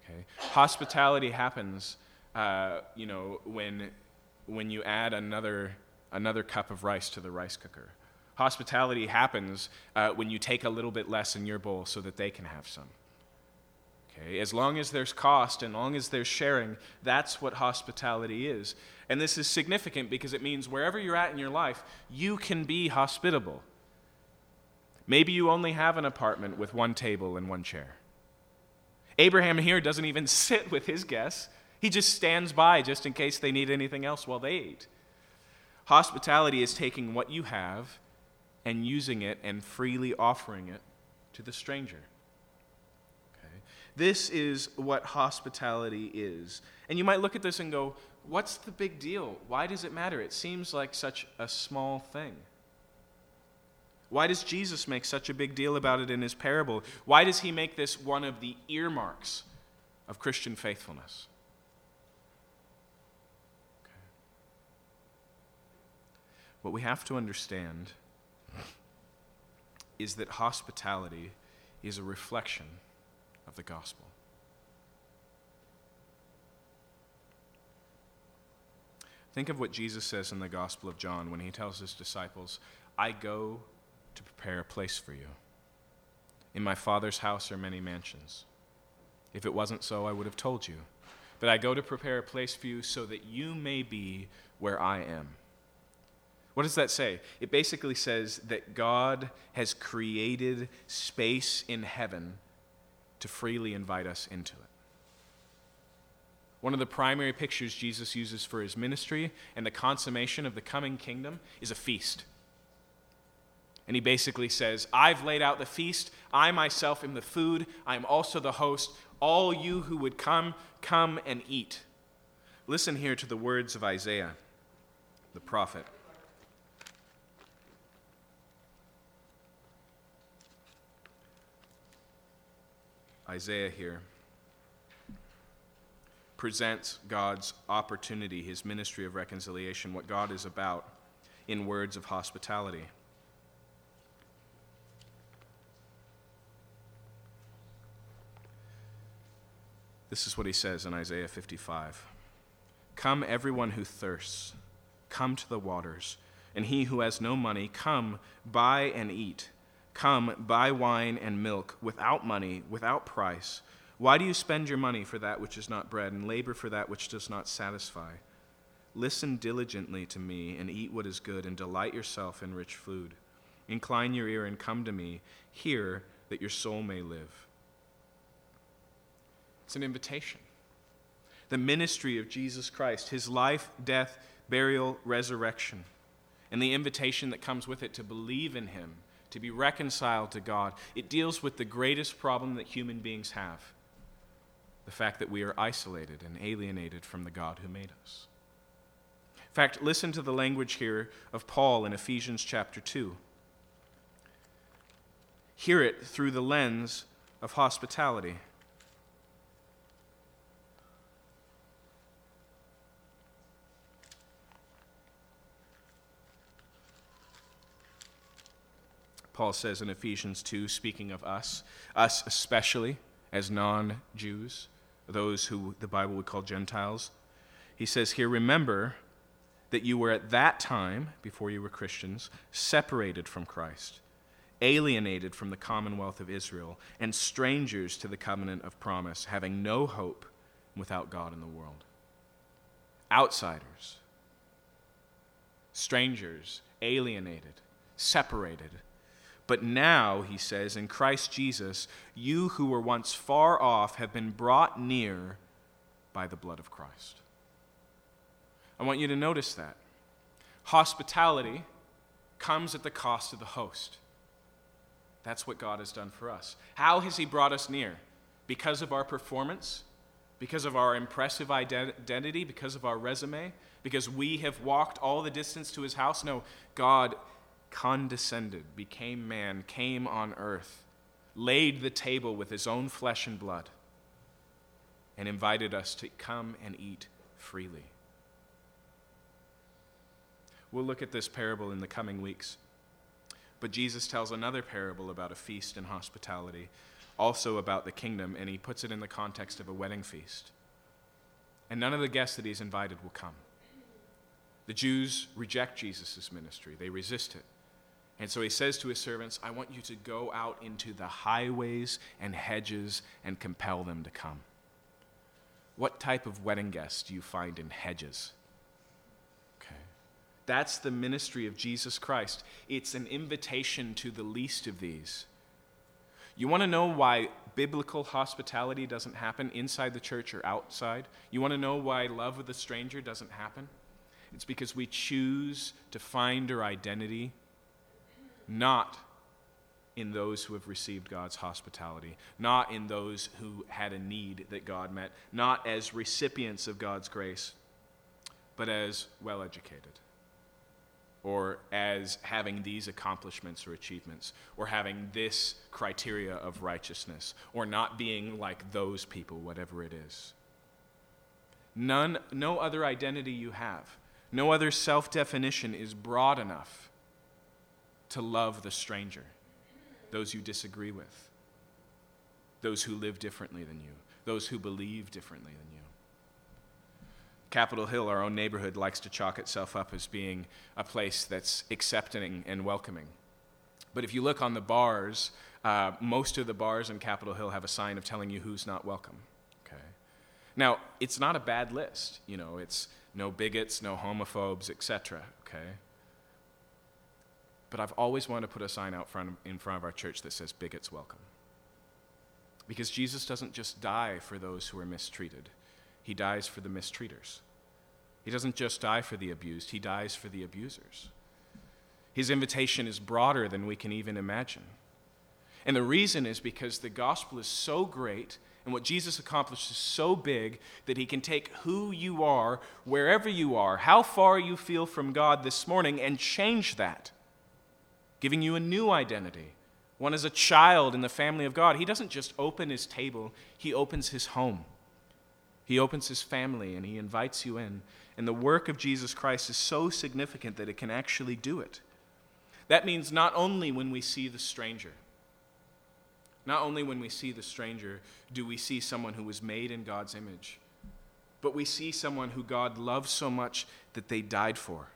Okay? Hospitality happens uh, you know, when, when you add another, another cup of rice to the rice cooker. Hospitality happens uh, when you take a little bit less in your bowl so that they can have some. Okay? As long as there's cost and long as there's sharing, that's what hospitality is. And this is significant because it means wherever you're at in your life, you can be hospitable. Maybe you only have an apartment with one table and one chair. Abraham here doesn't even <laughs> sit with his guests. He just stands by just in case they need anything else while they eat. Hospitality is taking what you have and using it and freely offering it to the stranger. Okay? This is what hospitality is. And you might look at this and go, What's the big deal? Why does it matter? It seems like such a small thing. Why does Jesus make such a big deal about it in his parable? Why does he make this one of the earmarks of Christian faithfulness? What we have to understand is that hospitality is a reflection of the gospel. Think of what Jesus says in the Gospel of John when he tells his disciples, I go to prepare a place for you. In my Father's house are many mansions. If it wasn't so, I would have told you. But I go to prepare a place for you so that you may be where I am. What does that say? It basically says that God has created space in heaven to freely invite us into it. One of the primary pictures Jesus uses for his ministry and the consummation of the coming kingdom is a feast. And he basically says, I've laid out the feast. I myself am the food. I am also the host. All you who would come, come and eat. Listen here to the words of Isaiah, the prophet. Isaiah here presents God's opportunity, his ministry of reconciliation, what God is about, in words of hospitality. This is what he says in Isaiah 55 Come, everyone who thirsts, come to the waters, and he who has no money, come, buy and eat. Come, buy wine and milk without money, without price. Why do you spend your money for that which is not bread, and labor for that which does not satisfy? Listen diligently to me, and eat what is good, and delight yourself in rich food. Incline your ear and come to me. Hear that your soul may live. It's an invitation. The ministry of Jesus Christ, his life, death, burial, resurrection, and the invitation that comes with it to believe in him, to be reconciled to God. It deals with the greatest problem that human beings have the fact that we are isolated and alienated from the God who made us. In fact, listen to the language here of Paul in Ephesians chapter 2. Hear it through the lens of hospitality. Paul says in Ephesians 2, speaking of us, us especially as non Jews, those who the Bible would call Gentiles, he says here, remember that you were at that time, before you were Christians, separated from Christ, alienated from the commonwealth of Israel, and strangers to the covenant of promise, having no hope without God in the world. Outsiders, strangers, alienated, separated but now, he says, in Christ Jesus, you who were once far off have been brought near by the blood of Christ. I want you to notice that. Hospitality comes at the cost of the host. That's what God has done for us. How has He brought us near? Because of our performance? Because of our impressive identity? Because of our resume? Because we have walked all the distance to His house? No, God condescended, became man, came on earth, laid the table with his own flesh and blood, and invited us to come and eat freely. We'll look at this parable in the coming weeks. But Jesus tells another parable about a feast and hospitality, also about the kingdom, and he puts it in the context of a wedding feast. And none of the guests that he's invited will come. The Jews reject Jesus' ministry, they resist it. And so he says to his servants, I want you to go out into the highways and hedges and compel them to come. What type of wedding guests do you find in hedges? Okay. That's the ministry of Jesus Christ. It's an invitation to the least of these. You want to know why biblical hospitality doesn't happen inside the church or outside? You want to know why love of the stranger doesn't happen? It's because we choose to find our identity not in those who have received God's hospitality, not in those who had a need that God met, not as recipients of God's grace, but as well educated, or as having these accomplishments or achievements, or having this criteria of righteousness, or not being like those people, whatever it is. None, no other identity you have, no other self definition is broad enough to love the stranger, those you disagree with, those who live differently than you, those who believe differently than you. Capitol Hill, our own neighborhood, likes to chalk itself up as being a place that's accepting and welcoming. But if you look on the bars, uh, most of the bars in Capitol Hill have a sign of telling you who's not welcome. Okay. Now, it's not a bad list. You know, it's no bigots, no homophobes, etc. Okay. But I've always wanted to put a sign out front, in front of our church that says, Bigots welcome. Because Jesus doesn't just die for those who are mistreated, He dies for the mistreaters. He doesn't just die for the abused, He dies for the abusers. His invitation is broader than we can even imagine. And the reason is because the gospel is so great and what Jesus accomplished is so big that he can take who you are, wherever you are, how far you feel from God this morning, and change that, giving you a new identity. One as a child in the family of God. He doesn't just open his table, he opens his home. He opens his family and he invites you in. And the work of Jesus Christ is so significant that it can actually do it. That means not only when we see the stranger, not only when we see the stranger do we see someone who was made in God's image, but we see someone who God loves so much that they died for.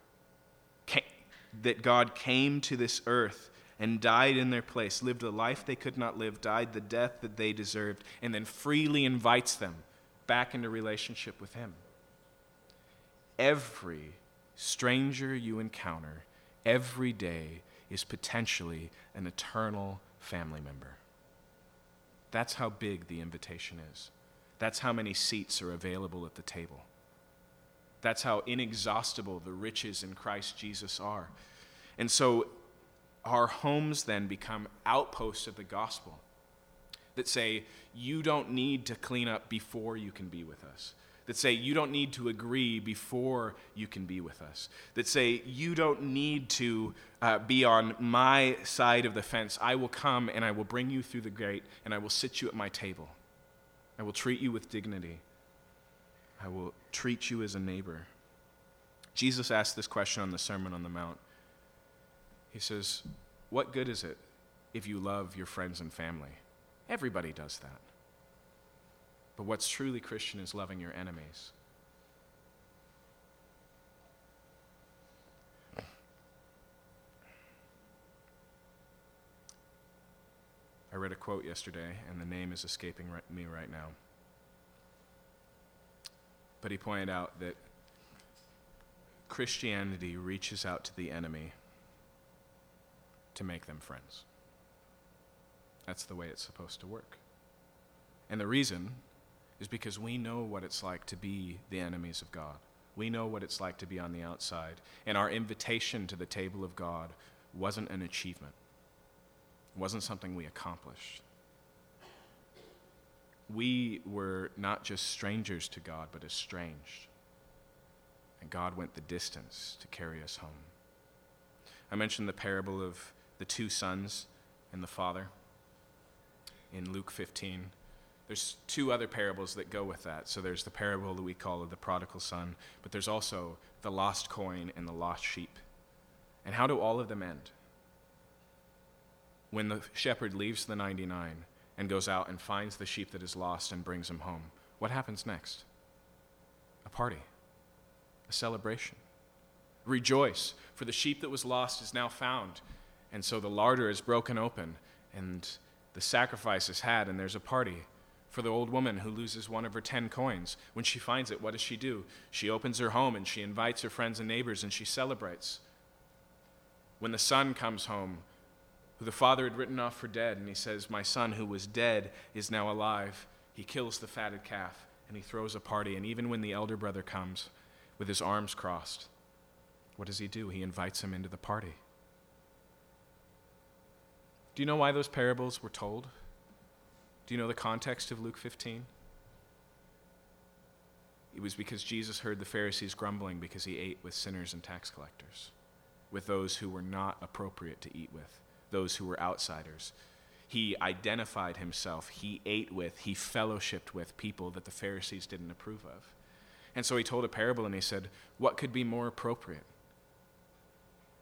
That God came to this earth and died in their place, lived a life they could not live, died the death that they deserved, and then freely invites them back into relationship with Him. Every stranger you encounter every day is potentially an eternal family member. That's how big the invitation is. That's how many seats are available at the table. That's how inexhaustible the riches in Christ Jesus are. And so our homes then become outposts of the gospel that say, you don't need to clean up before you can be with us that say you don't need to agree before you can be with us, that say you don't need to uh, be on my side of the fence. I will come and I will bring you through the gate and I will sit you at my table. I will treat you with dignity. I will treat you as a neighbor. Jesus asked this question on the Sermon on the Mount. He says, What good is it if you love your friends and family? Everybody does that. But what's truly Christian is loving your enemies. I read a quote yesterday, and the name is escaping me right now. But he pointed out that Christianity reaches out to the enemy to make them friends. That's the way it's supposed to work. And the reason is because we know what it's like to be the enemies of God. We know what it's like to be on the outside. And our invitation to the table of God wasn't an achievement, it wasn't something we accomplished. We were not just strangers to God, but estranged. And God went the distance to carry us home. I mentioned the parable of the two sons and the father in Luke 15. There's two other parables that go with that. So there's the parable that we call the prodigal son, but there's also the lost coin and the lost sheep. And how do all of them end? When the shepherd leaves the 99 and goes out and finds the sheep that is lost and brings him home, what happens next? A party, a celebration. Rejoice, for the sheep that was lost is now found. And so the larder is broken open, and the sacrifice is had, and there's a party for the old woman who loses one of her ten coins. When she finds it, what does she do? She opens her home and she invites her friends and neighbors and she celebrates. When the son comes home, who the father had written off for dead, and he says, My son who was dead is now alive, he kills the fatted calf and he throws a party. And even when the elder brother comes with his arms crossed, what does he do? He invites him into the party. Do you know why those parables were told? Do you know the context of Luke 15? It was because Jesus heard the Pharisees grumbling because he ate with sinners and tax collectors, with those who were not appropriate to eat with, those who were outsiders. He identified himself, he ate with, he fellowshipped with people that the Pharisees didn't approve of. And so he told a parable and he said, What could be more appropriate?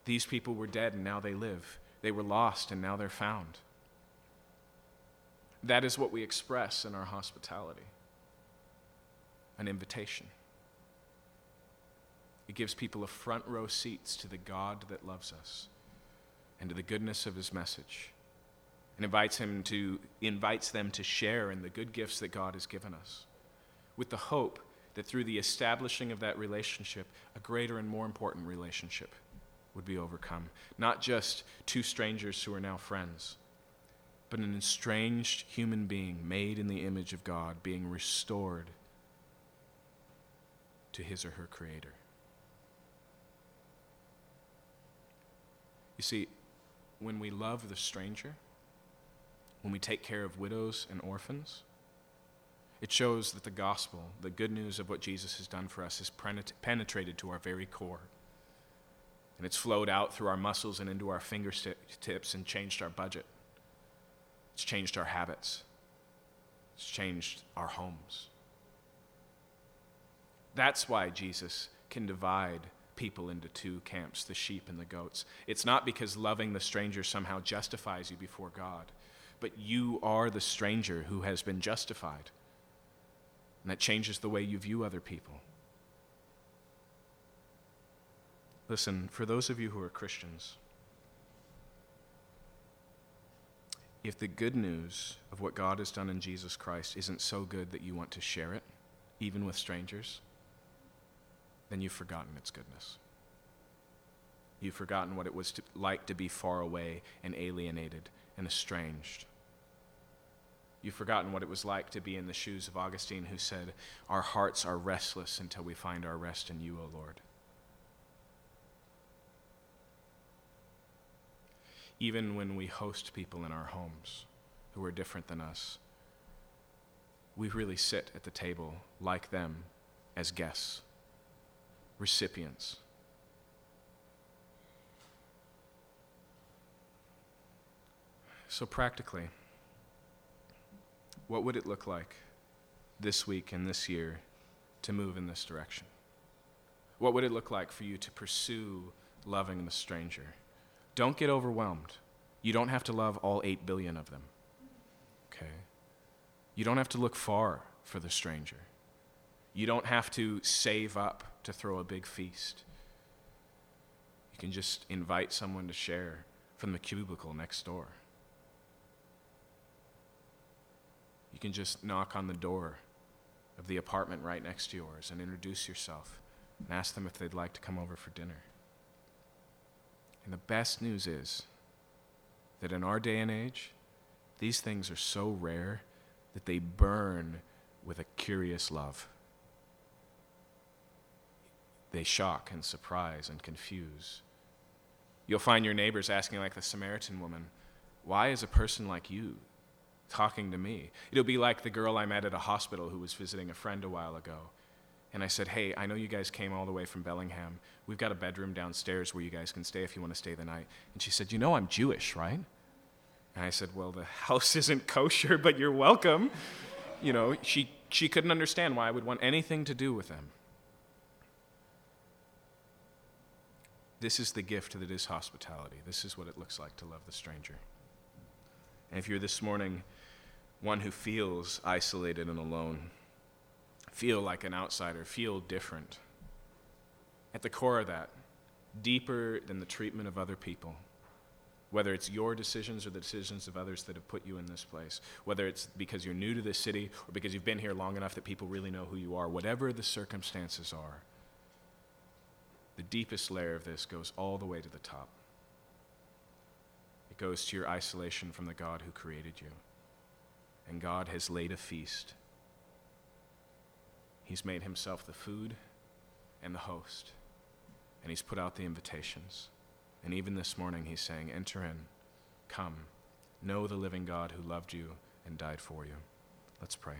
These people were dead and now they live. They were lost and now they're found. That is what we express in our hospitality an invitation. It gives people a front row seats to the God that loves us and to the goodness of his message. And invites him to invites them to share in the good gifts that God has given us. With the hope that through the establishing of that relationship, a greater and more important relationship would be overcome. Not just two strangers who are now friends but an estranged human being made in the image of God being restored to his or her Creator. You see, when we love the stranger, when we take care of widows and orphans, it shows that the gospel, the good news of what Jesus has done for us, has penetrated to our very core. And it's flowed out through our muscles and into our fingertips and changed our budget. It's changed our habits. It's changed our homes. That's why Jesus can divide people into two camps the sheep and the goats. It's not because loving the stranger somehow justifies you before God, but you are the stranger who has been justified. And that changes the way you view other people. Listen, for those of you who are Christians, if the good news of what God has done in Jesus Christ isn't so good that you want to share it, even with strangers, then you've forgotten its goodness. You've forgotten what it was to, like to be far away and alienated and estranged. You've forgotten what it was like to be in the shoes of Augustine, who said, Our hearts are restless until we find our rest in you, O Lord. Even when we host people in our homes who are different than us, we really sit at the table like them as guests, recipients. So, practically, what would it look like this week and this year to move in this direction? What would it look like for you to pursue loving the stranger? Don't get overwhelmed. You don't have to love all 8 billion of them. Okay? You don't have to look far for the stranger. You don't have to save up to throw a big feast. You can just invite someone to share from the cubicle next door. You can just knock on the door of the apartment right next to yours and introduce yourself and ask them if they'd like to come over for dinner. And the best news is that in our day and age, these things are so rare that they burn with a curious love. They shock and surprise and confuse. You'll find your neighbors asking, like the Samaritan woman, Why is a person like you talking to me. It'll be like the girl I met at a hospital who was visiting a friend a while ago. And I said, Hey, I know you guys came all the way from Bellingham. We've got a bedroom downstairs where you guys can stay if you want to stay the night. And she said, You know, I'm Jewish, right? And I said, Well, the <laughs> house isn't kosher, but you're welcome. You know, she, she couldn't understand why I would want anything to do with them. This is the gift that is hospitality. This is what it looks like to love the stranger. And if you're this morning one who feels isolated and alone, feel like an outsider, feel different. At the core of that, deeper than the treatment of other people, whether it's your decisions or the decisions of others that have put you in this place, whether it's because you're new to this city or because you've been here long enough that people really know who you are, whatever the circumstances are, the deepest layer of this goes all the way to the top. It goes to your isolation from the God who created you and God has laid a feast. He's made himself the food and the host, and he's put out the invitations. And even this morning, he's saying, Enter in, come, know the living God who loved you and died for you. Let's pray.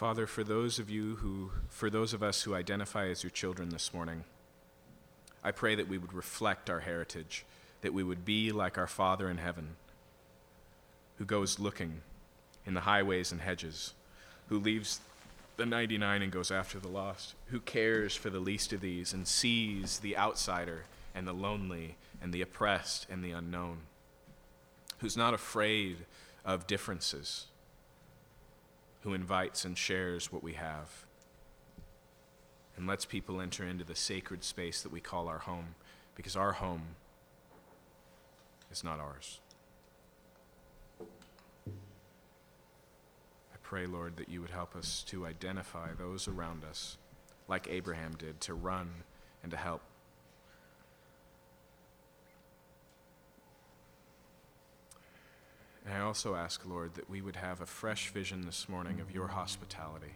Father, for those of you who, for those of us who identify as your children this morning, I pray that we would reflect our heritage, that we would be like our Father in heaven, who goes looking in the highways and hedges, who leaves the 99 and goes after the lost, who cares for the least of these and sees the outsider and the lonely and the oppressed and the unknown, who's not afraid of differences, who invites and shares what we have and lets people enter into the sacred space that we call our home, because our home is not ours. I pray, Lord, that you would help us to identify those around us, like Abraham did, to run and to help. And I also ask, Lord, that we would have a fresh vision this morning of your hospitality.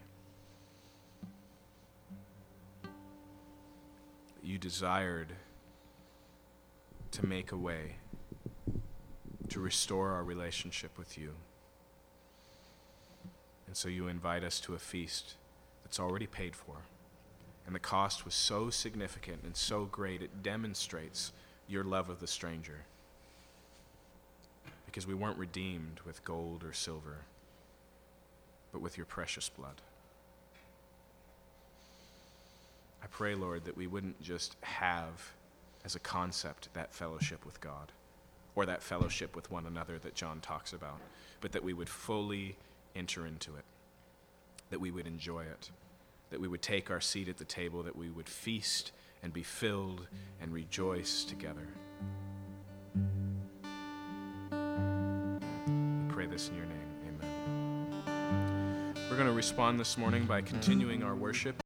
You desired to make a way, to restore our relationship with you. And so you invite us to a feast that's already paid for. And the cost was so significant and so great, it demonstrates your love of the stranger. Because we weren't redeemed with gold or silver, but with your precious blood. I pray, Lord, that we wouldn't just have as a concept that fellowship with God or that fellowship with one another that John talks about, but that we would fully enter into it, that we would enjoy it, that we would take our seat at the table, that we would feast and be filled and rejoice together. This in your name. Amen. We're going to respond this morning by continuing our worship.